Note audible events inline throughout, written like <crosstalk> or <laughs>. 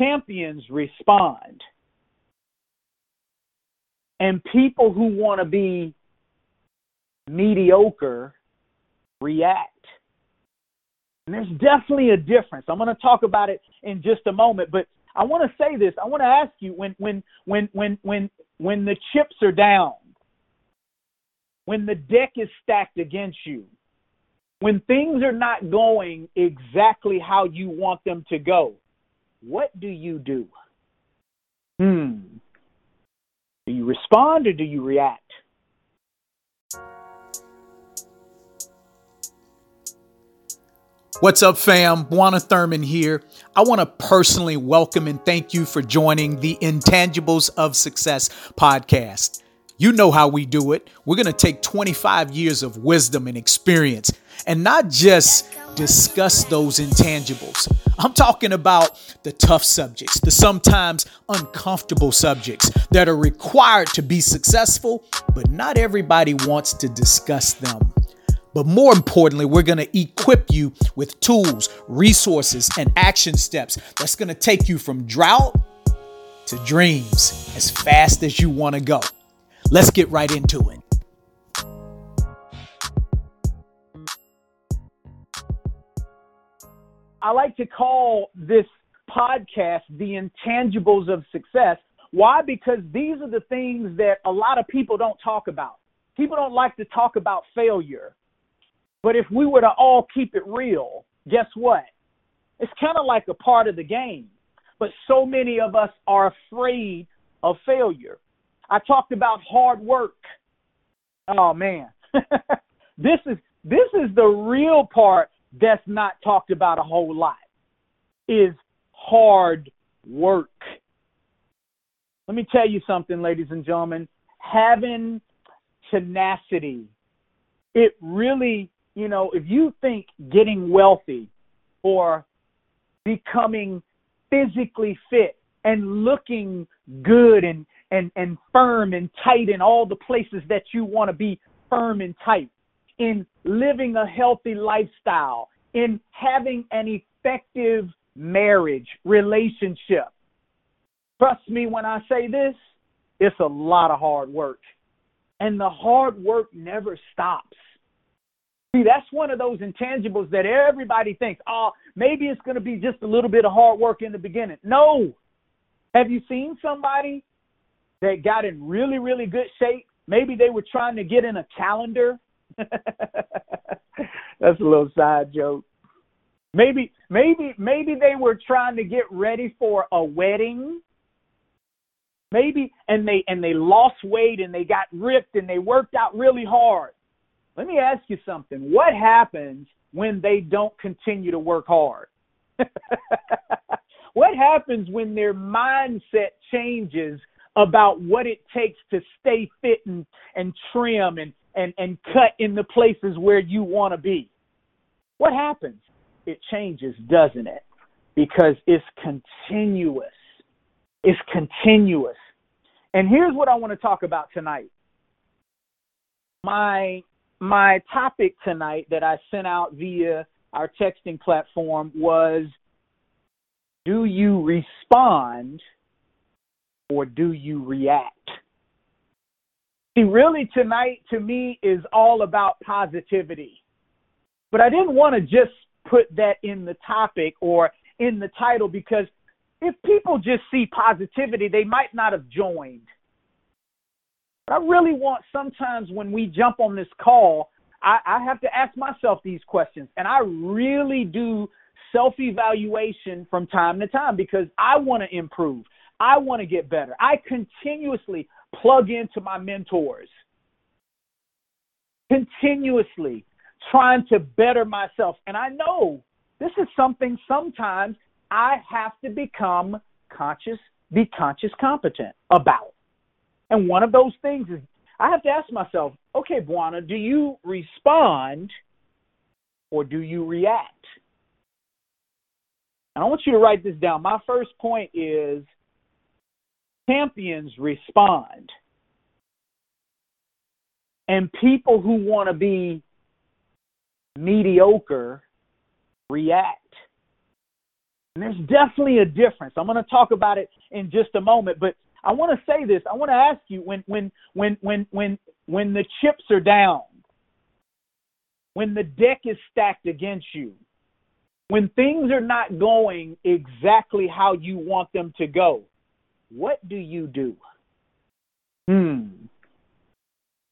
champions respond. And people who want to be mediocre react. And there's definitely a difference. I'm going to talk about it in just a moment, but I want to say this. I want to ask you when when when when when when the chips are down, when the deck is stacked against you, when things are not going exactly how you want them to go, what do you do? Hmm. Do you respond or do you react? What's up, fam? Buana Thurman here. I want to personally welcome and thank you for joining the Intangibles of Success podcast. You know how we do it. We're going to take 25 years of wisdom and experience and not just discuss those intangibles. I'm talking about the tough subjects, the sometimes uncomfortable subjects that are required to be successful, but not everybody wants to discuss them. But more importantly, we're going to equip you with tools, resources, and action steps that's going to take you from drought to dreams as fast as you want to go. Let's get right into it. I like to call this podcast the intangibles of success. Why? Because these are the things that a lot of people don't talk about. People don't like to talk about failure. But if we were to all keep it real, guess what? It's kind of like a part of the game. But so many of us are afraid of failure. I talked about hard work. Oh man. <laughs> this is this is the real part that's not talked about a whole lot. Is hard work. Let me tell you something, ladies and gentlemen. Having tenacity, it really you know, if you think getting wealthy or becoming physically fit and looking good and and and firm and tight in all the places that you want to be firm and tight in living a healthy lifestyle in having an effective marriage relationship trust me when i say this it's a lot of hard work and the hard work never stops See, that's one of those intangibles that everybody thinks, oh, maybe it's going to be just a little bit of hard work in the beginning. No. Have you seen somebody that got in really, really good shape? Maybe they were trying to get in a calendar. <laughs> that's a little side joke. Maybe, maybe, maybe they were trying to get ready for a wedding. Maybe, and they and they lost weight and they got ripped and they worked out really hard let me ask you something. What happens when they don't continue to work hard? <laughs> what happens when their mindset changes about what it takes to stay fit and, and trim and, and, and cut in the places where you want to be? What happens? It changes, doesn't it? Because it's continuous. It's continuous. And here's what I want to talk about tonight. My my topic tonight that I sent out via our texting platform was Do you respond or do you react? See, really, tonight to me is all about positivity. But I didn't want to just put that in the topic or in the title because if people just see positivity, they might not have joined. I really want sometimes when we jump on this call, I, I have to ask myself these questions. And I really do self evaluation from time to time because I want to improve. I want to get better. I continuously plug into my mentors, continuously trying to better myself. And I know this is something sometimes I have to become conscious, be conscious competent about. And one of those things is I have to ask myself, okay, Buana, do you respond or do you react? And I want you to write this down. My first point is champions respond. And people who want to be mediocre react. And there's definitely a difference. I'm going to talk about it in just a moment, but I want to say this. I want to ask you when when when when when when the chips are down, when the deck is stacked against you, when things are not going exactly how you want them to go, what do you do? Hmm.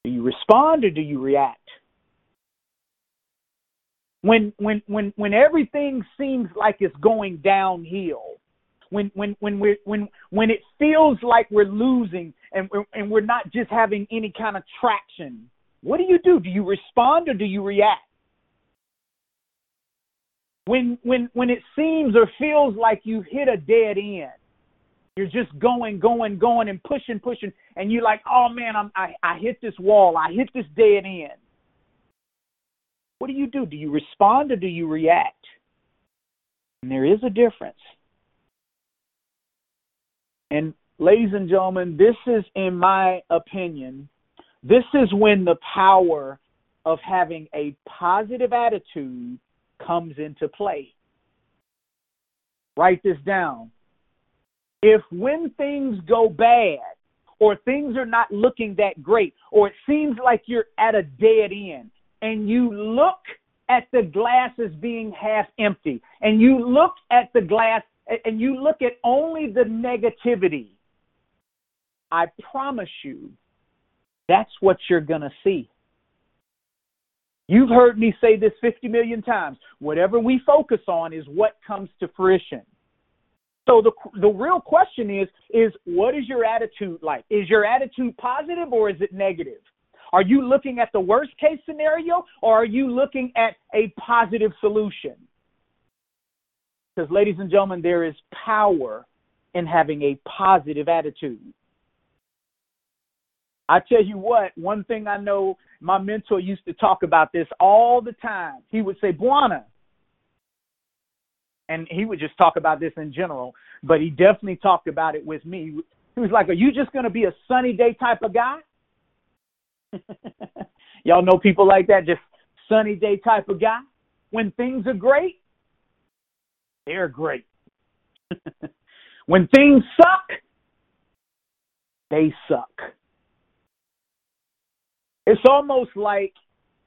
Do you respond or do you react? When when when when everything seems like it's going downhill, when when when we when when it feels like we're losing and we're, and we're not just having any kind of traction, what do you do? Do you respond or do you react? When when when it seems or feels like you've hit a dead end, you're just going, going, going, and pushing, pushing, and you're like, "Oh man, I'm, I I hit this wall. I hit this dead end." What do you do? Do you respond or do you react? And there is a difference. And ladies and gentlemen, this is, in my opinion, this is when the power of having a positive attitude comes into play. Write this down if when things go bad or things are not looking that great or it seems like you're at a dead end and you look at the glass as being half empty and you look at the glass and you look at only the negativity, I promise you that's what you're going to see. You've heard me say this 50 million times. Whatever we focus on is what comes to fruition. So the the real question is is what is your attitude like? Is your attitude positive or is it negative? Are you looking at the worst case scenario or are you looking at a positive solution? Because ladies and gentlemen, there is power in having a positive attitude. I tell you what, one thing I know my mentor used to talk about this all the time. He would say, Buana, and he would just talk about this in general, but he definitely talked about it with me. He was like, Are you just going to be a sunny day type of guy? <laughs> Y'all know people like that, just sunny day type of guy. When things are great, they're great. <laughs> when things suck, they suck. It's almost like,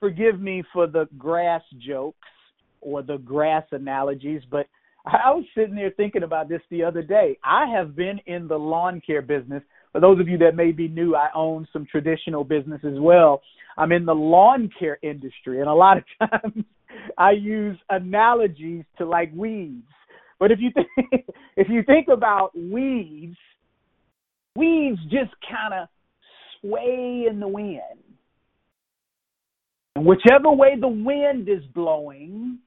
forgive me for the grass jokes, or the grass analogies, but I was sitting there thinking about this the other day. I have been in the lawn care business. For those of you that may be new, I own some traditional business as well. I'm in the lawn care industry, and a lot of <laughs> times I use analogies to like weeds. But if you think <laughs> if you think about weeds, weeds just kind of sway in the wind. And whichever way the wind is blowing,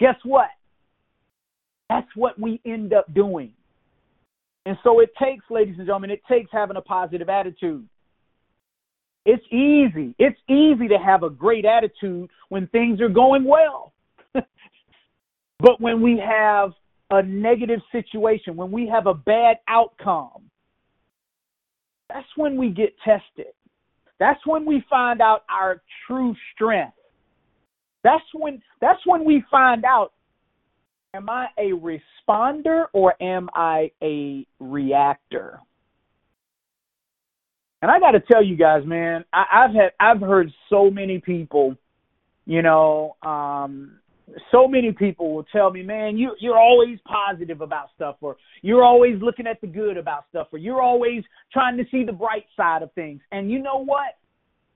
guess what? That's what we end up doing. And so it takes, ladies and gentlemen, it takes having a positive attitude. It's easy. It's easy to have a great attitude when things are going well. <laughs> but when we have a negative situation, when we have a bad outcome, that's when we get tested. That's when we find out our true strength. That's when that's when we find out am I a responder or am I a reactor? And I got to tell you guys, man, I, I've had I've heard so many people, you know, um, so many people will tell me, man, you you're always positive about stuff, or you're always looking at the good about stuff, or you're always trying to see the bright side of things. And you know what?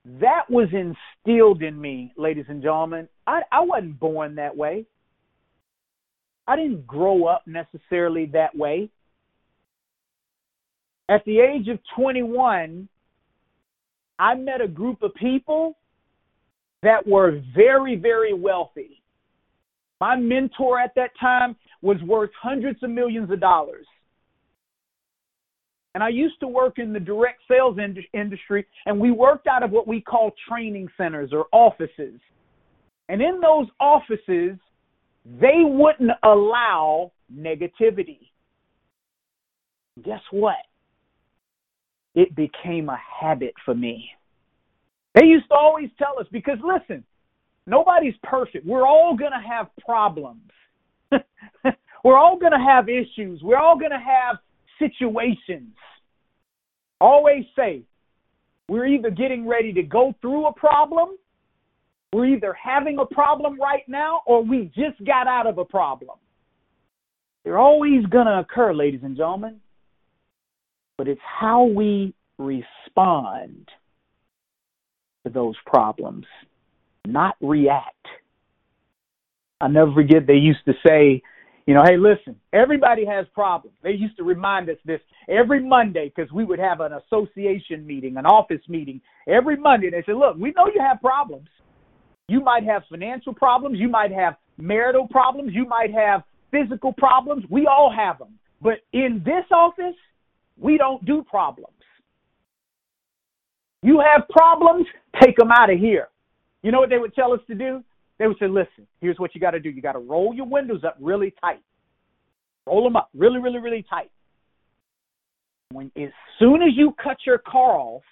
That was instilled in me, ladies and gentlemen. I, I wasn't born that way. I didn't grow up necessarily that way. At the age of 21, I met a group of people that were very, very wealthy. My mentor at that time was worth hundreds of millions of dollars. And I used to work in the direct sales ind- industry, and we worked out of what we call training centers or offices. And in those offices, they wouldn't allow negativity. Guess what? It became a habit for me. They used to always tell us because listen, nobody's perfect. We're all going to have problems. <laughs> We're all going to have issues. We're all going to have situations. Always say, we're either getting ready to go through a problem, we're either having a problem right now, or we just got out of a problem. They're always going to occur, ladies and gentlemen. But it's how we respond to those problems, not react. I'll never forget they used to say, you know, hey, listen, everybody has problems. They used to remind us this every Monday because we would have an association meeting, an office meeting every Monday. They said, look, we know you have problems. You might have financial problems. You might have marital problems. You might have physical problems. We all have them. But in this office, we don't do problems. You have problems, take them out of here. You know what they would tell us to do? They would say, listen, here's what you got to do. You got to roll your windows up really tight. Roll them up really, really, really tight. When as soon as you cut your car off,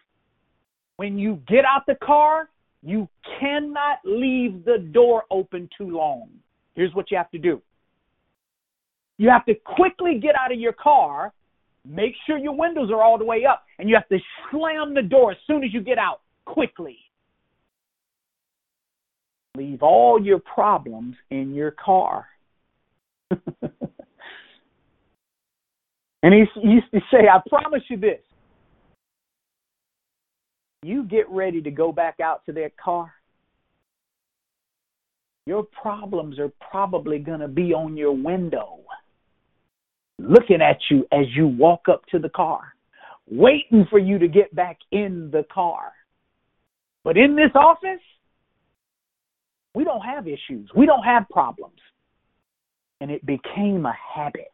when you get out the car, you cannot leave the door open too long. Here's what you have to do. You have to quickly get out of your car, make sure your windows are all the way up, and you have to slam the door as soon as you get out quickly. Leave all your problems in your car. <laughs> and he used to say, I promise you this. You get ready to go back out to that car, your problems are probably going to be on your window, looking at you as you walk up to the car, waiting for you to get back in the car. But in this office, we don't have issues. We don't have problems. And it became a habit.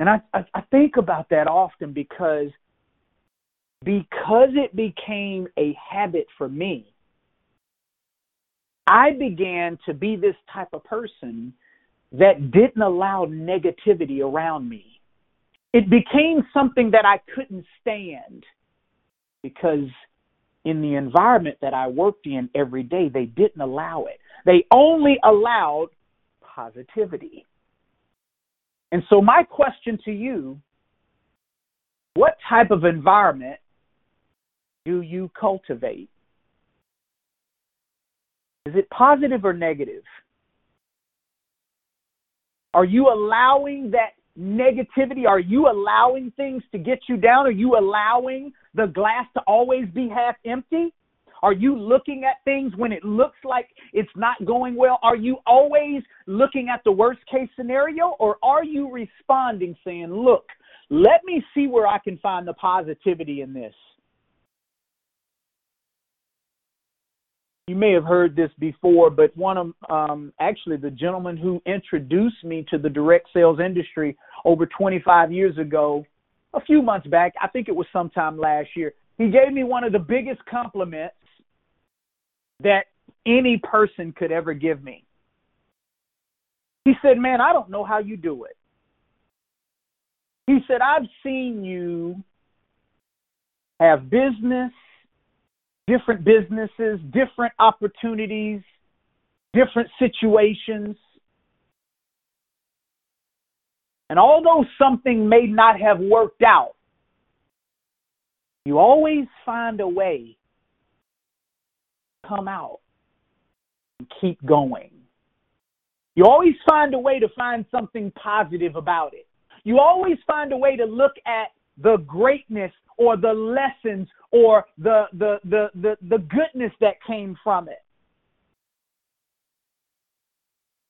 And I, I, I think about that often because because it became a habit for me, I began to be this type of person that didn't allow negativity around me. It became something that I couldn't stand because in the environment that I worked in every day, they didn't allow it. They only allowed positivity. And so, my question to you what type of environment do you cultivate? Is it positive or negative? Are you allowing that negativity? Are you allowing things to get you down? Are you allowing the glass to always be half empty? Are you looking at things when it looks like it's not going well? Are you always looking at the worst case scenario? Or are you responding saying, look, let me see where I can find the positivity in this? You may have heard this before, but one of um, actually the gentleman who introduced me to the direct sales industry over 25 years ago, a few months back, I think it was sometime last year, he gave me one of the biggest compliments that any person could ever give me. He said, Man, I don't know how you do it. He said, I've seen you have business, different businesses, different opportunities, different situations. And although something may not have worked out, you always find a way to come out and keep going. You always find a way to find something positive about it. You always find a way to look at the greatness or the lessons or the the the the, the goodness that came from it.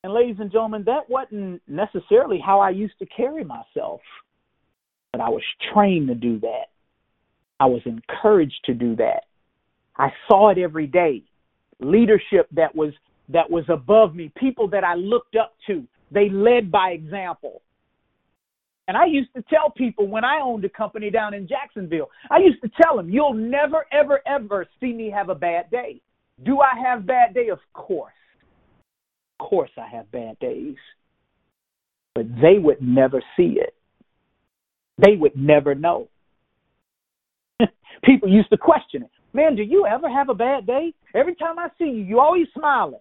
And ladies and gentlemen, that wasn't necessarily how I used to carry myself. But I was trained to do that. I was encouraged to do that. I saw it every day. Leadership that was that was above me, people that I looked up to. They led by example. And I used to tell people when I owned a company down in Jacksonville, I used to tell them, you'll never, ever, ever see me have a bad day. Do I have bad day? Of course. Course I have bad days. But they would never see it. They would never know. <laughs> people used to question it. Man, do you ever have a bad day? Every time I see you, you always smiling.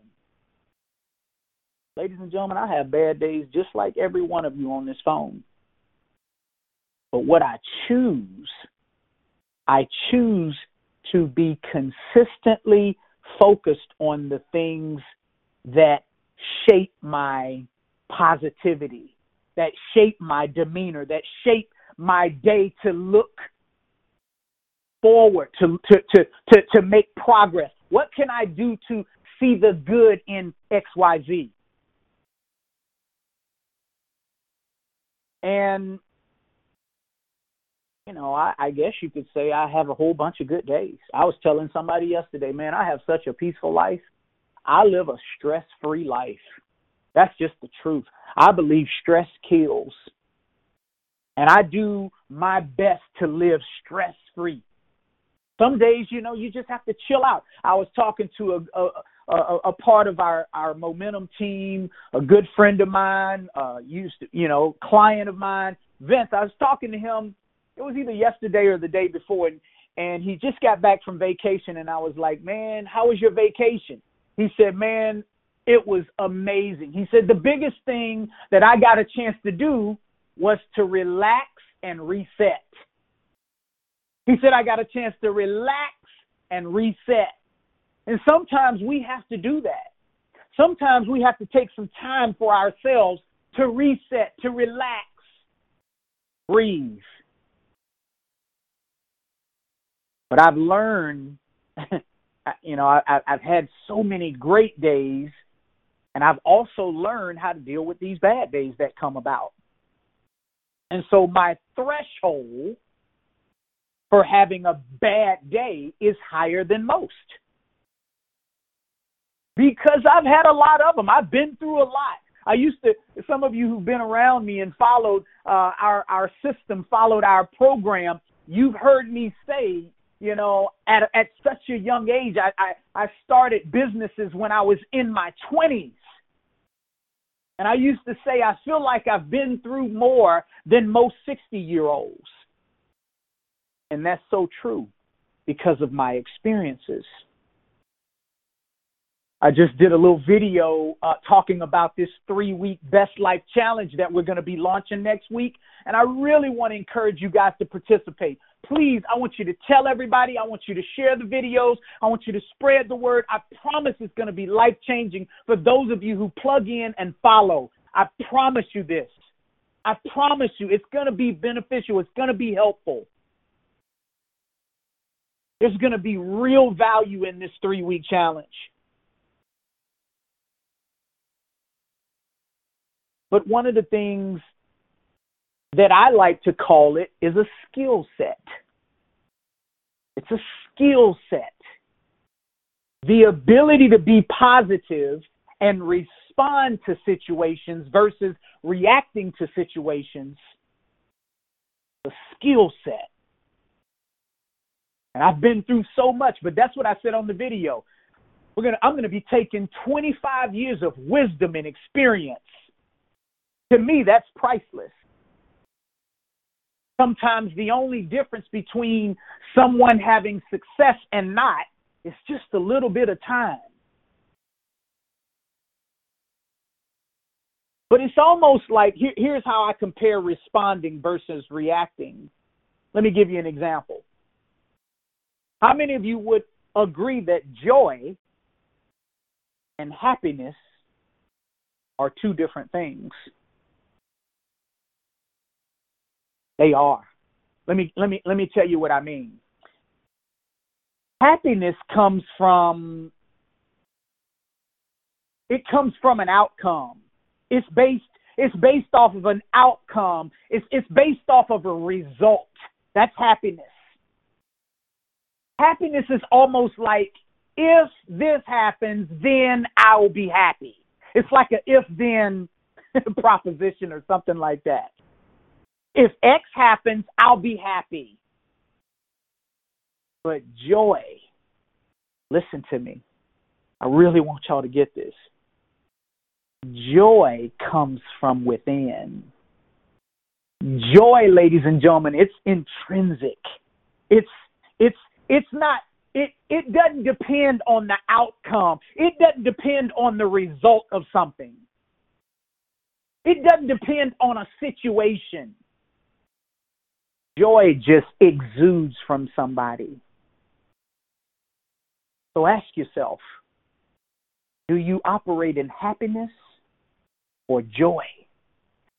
Ladies and gentlemen, I have bad days just like every one of you on this phone. But what I choose, I choose to be consistently focused on the things that shape my positivity, that shape my demeanor, that shape my day to look forward, to, to, to, to, to make progress. What can I do to see the good in XYZ? And you know, I, I guess you could say I have a whole bunch of good days. I was telling somebody yesterday, man, I have such a peaceful life. I live a stress free life. That's just the truth. I believe stress kills. And I do my best to live stress free. Some days, you know, you just have to chill out. I was talking to a, a a, a part of our our momentum team, a good friend of mine, uh, used to, you know, client of mine, Vince. I was talking to him. It was either yesterday or the day before, and and he just got back from vacation, and I was like, man, how was your vacation? He said, man, it was amazing. He said the biggest thing that I got a chance to do was to relax and reset. He said I got a chance to relax and reset. And sometimes we have to do that. Sometimes we have to take some time for ourselves to reset, to relax, breathe. But I've learned, <laughs> you know, I, I've had so many great days, and I've also learned how to deal with these bad days that come about. And so my threshold for having a bad day is higher than most because I've had a lot of them. I've been through a lot. I used to. Some of you who've been around me and followed uh, our our system, followed our program, you've heard me say, you know, at at such a young age, I I, I started businesses when I was in my twenties. And I used to say, I feel like I've been through more than most 60 year olds. And that's so true because of my experiences. I just did a little video uh, talking about this three week best life challenge that we're going to be launching next week. And I really want to encourage you guys to participate. Please, I want you to tell everybody. I want you to share the videos. I want you to spread the word. I promise it's going to be life changing for those of you who plug in and follow. I promise you this. I promise you it's going to be beneficial. It's going to be helpful. There's going to be real value in this three week challenge. But one of the things that I like to call it is a skill set. It's a skill set. The ability to be positive and respond to situations versus reacting to situations. A skill set. And I've been through so much, but that's what I said on the video. We're gonna I'm gonna be taking 25 years of wisdom and experience to me, that's priceless. Sometimes the only difference between someone having success and not is just a little bit of time. But it's almost like here, here's how I compare responding versus reacting. Let me give you an example. How many of you would agree that joy and happiness are two different things? They are. Let me let me let me tell you what I mean. Happiness comes from it comes from an outcome. It's based it's based off of an outcome. It's it's based off of a result. That's happiness. Happiness is almost like if this happens, then I will be happy. It's like a if then <laughs> proposition or something like that. If X happens, I'll be happy. But joy, listen to me. I really want y'all to get this. Joy comes from within. Joy, ladies and gentlemen, it's intrinsic. It's it's it's not it it doesn't depend on the outcome. It doesn't depend on the result of something. It doesn't depend on a situation. Joy just exudes from somebody. So ask yourself do you operate in happiness or joy?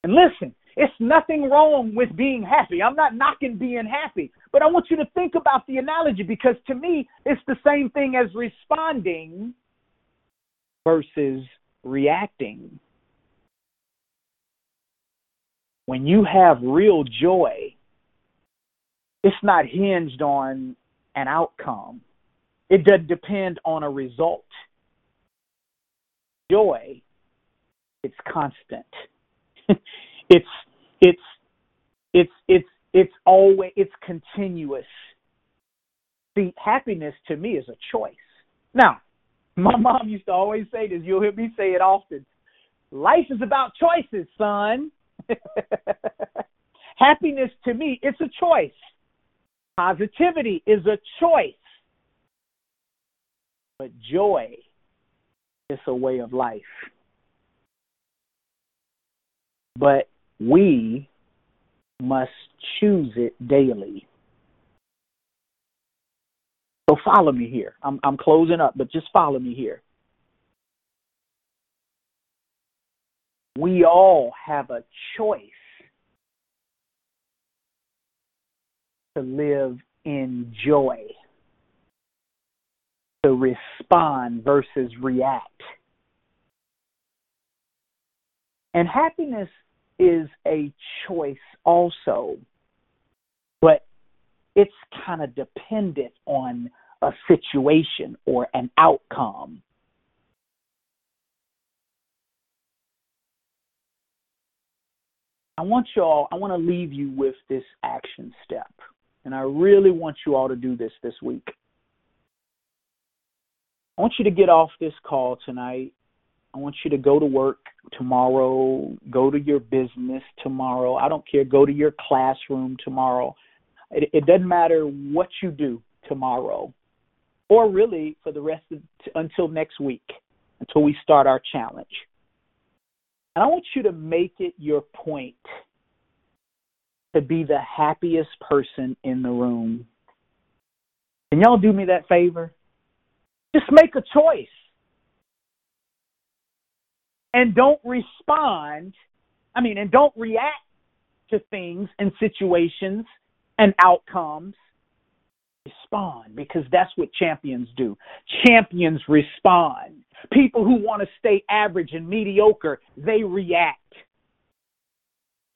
And listen, it's nothing wrong with being happy. I'm not knocking being happy, but I want you to think about the analogy because to me, it's the same thing as responding versus reacting. When you have real joy, it's not hinged on an outcome. It doesn't depend on a result. Joy, it's constant. <laughs> it's it's it's it's it's always it's continuous. See, happiness to me is a choice. Now, my <laughs> mom used to always say this. You'll hear me say it often. Life is about choices, son. <laughs> Happiness to me, it's a choice. Positivity is a choice. But joy is a way of life. But we must choose it daily. So follow me here. I'm, I'm closing up, but just follow me here. We all have a choice to live in joy, to respond versus react. And happiness is a choice also, but it's kind of dependent on a situation or an outcome. I want y'all, I want to leave you with this action step. And I really want you all to do this this week. I want you to get off this call tonight. I want you to go to work tomorrow, go to your business tomorrow. I don't care, go to your classroom tomorrow. It, it doesn't matter what you do tomorrow or really for the rest of until next week, until we start our challenge. And I want you to make it your point to be the happiest person in the room. Can y'all do me that favor? Just make a choice. And don't respond, I mean, and don't react to things and situations and outcomes respond because that's what champions do. Champions respond. People who want to stay average and mediocre, they react.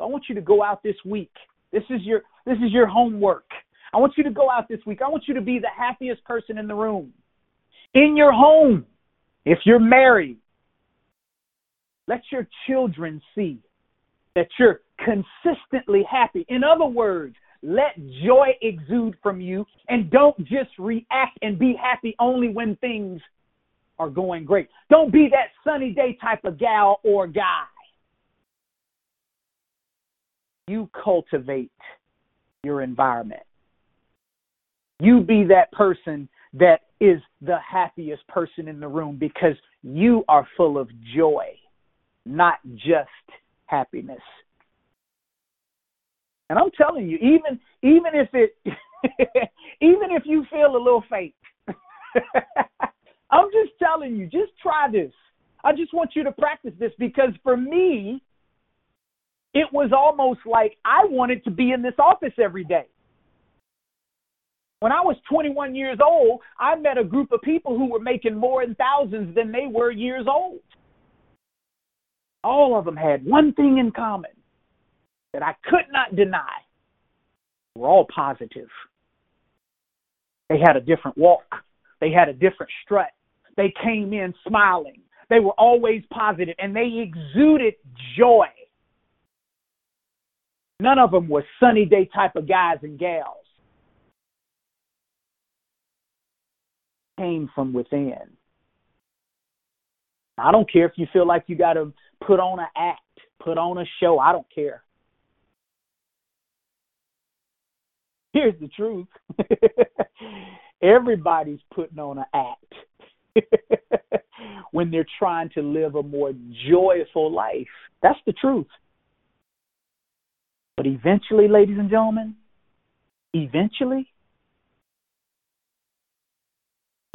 I want you to go out this week. This is your this is your homework. I want you to go out this week. I want you to be the happiest person in the room. In your home. If you're married, let your children see that you're consistently happy. In other words, let joy exude from you and don't just react and be happy only when things are going great. Don't be that sunny day type of gal or guy. You cultivate your environment. You be that person that is the happiest person in the room because you are full of joy, not just happiness. And I'm telling you, even even if it <laughs> even if you feel a little fake, <laughs> I'm just telling you, just try this. I just want you to practice this because for me, it was almost like I wanted to be in this office every day. When I was 21 years old, I met a group of people who were making more in thousands than they were years old. All of them had one thing in common that I could not deny were all positive. They had a different walk, they had a different strut. They came in smiling. They were always positive and they exuded joy. None of them were sunny day type of guys and gals. Came from within. I don't care if you feel like you got to put on an act, put on a show. I don't care. Here's the truth <laughs> everybody's putting on an act. <laughs> when they're trying to live a more joyful life. That's the truth. But eventually, ladies and gentlemen, eventually,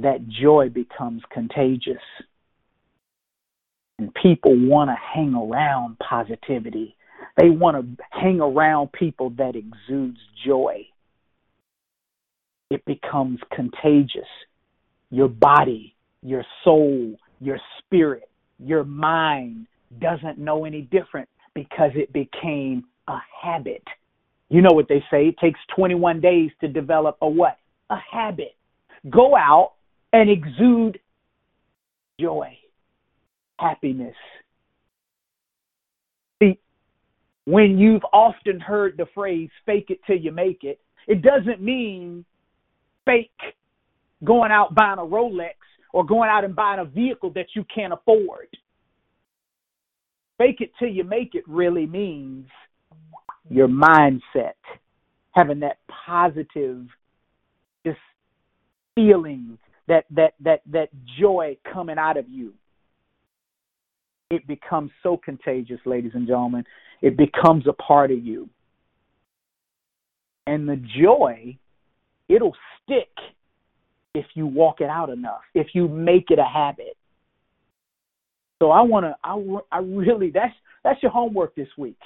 that joy becomes contagious. And people want to hang around positivity. They want to hang around people that exudes joy. It becomes contagious. Your body, your soul, your spirit, your mind doesn't know any different because it became a habit. You know what they say, it takes 21 days to develop a what? A habit. Go out and exude joy, happiness. See, when you've often heard the phrase fake it till you make it, it doesn't mean fake going out buying a Rolex or going out and buying a vehicle that you can't afford. Fake it till you make it really means your mindset, having that positive just feeling that that that that joy coming out of you. It becomes so contagious ladies and gentlemen. It becomes a part of you. And the joy it'll stick if you walk it out enough if you make it a habit. So i want to I, I really that's that's your homework this week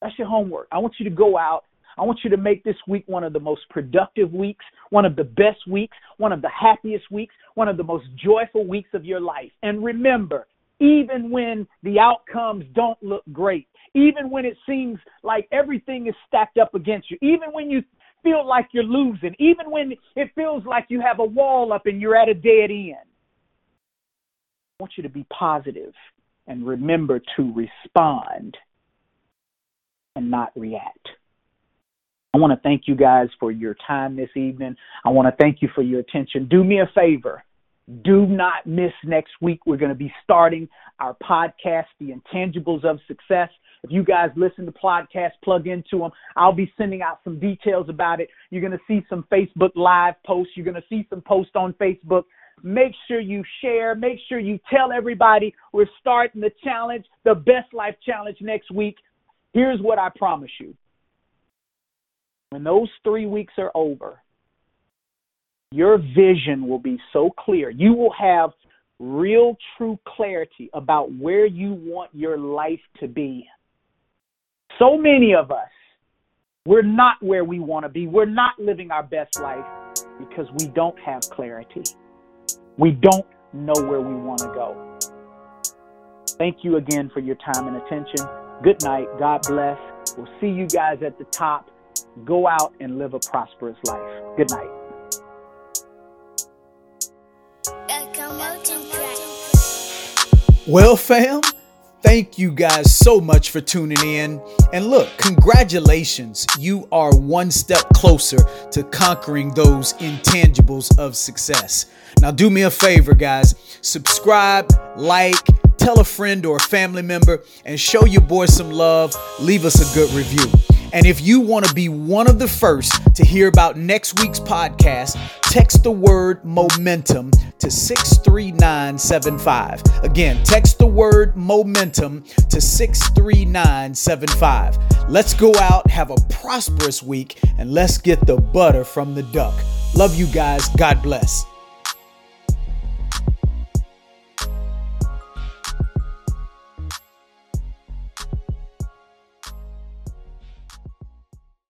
that's your homework. I want you to go out. I want you to make this week one of the most productive weeks, one of the best weeks, one of the happiest weeks, one of the most joyful weeks of your life. And remember, even when the outcomes don't look great, even when it seems like everything is stacked up against you, even when you feel like you're losing, even when it feels like you have a wall up and you're at a dead end, I want you to be positive and remember to respond and not react. I want to thank you guys for your time this evening. I want to thank you for your attention. Do me a favor. Do not miss next week. We're going to be starting our podcast, The Intangibles of Success. If you guys listen to podcasts, plug into them. I'll be sending out some details about it. You're going to see some Facebook Live posts. You're going to see some posts on Facebook. Make sure you share. Make sure you tell everybody we're starting the challenge, the Best Life Challenge next week. Here's what I promise you when those three weeks are over, your vision will be so clear. You will have real, true clarity about where you want your life to be. So many of us, we're not where we want to be. We're not living our best life because we don't have clarity. We don't know where we want to go. Thank you again for your time and attention. Good night. God bless. We'll see you guys at the top. Go out and live a prosperous life. Good night. Well, fam, thank you guys so much for tuning in. And look, congratulations. You are one step closer to conquering those intangibles of success. Now, do me a favor, guys. Subscribe, like, tell a friend or a family member, and show your boy some love. Leave us a good review. And if you want to be one of the first to hear about next week's podcast, text the word momentum to 63975. Again, text the word momentum to 63975. Let's go out, have a prosperous week, and let's get the butter from the duck. Love you guys. God bless.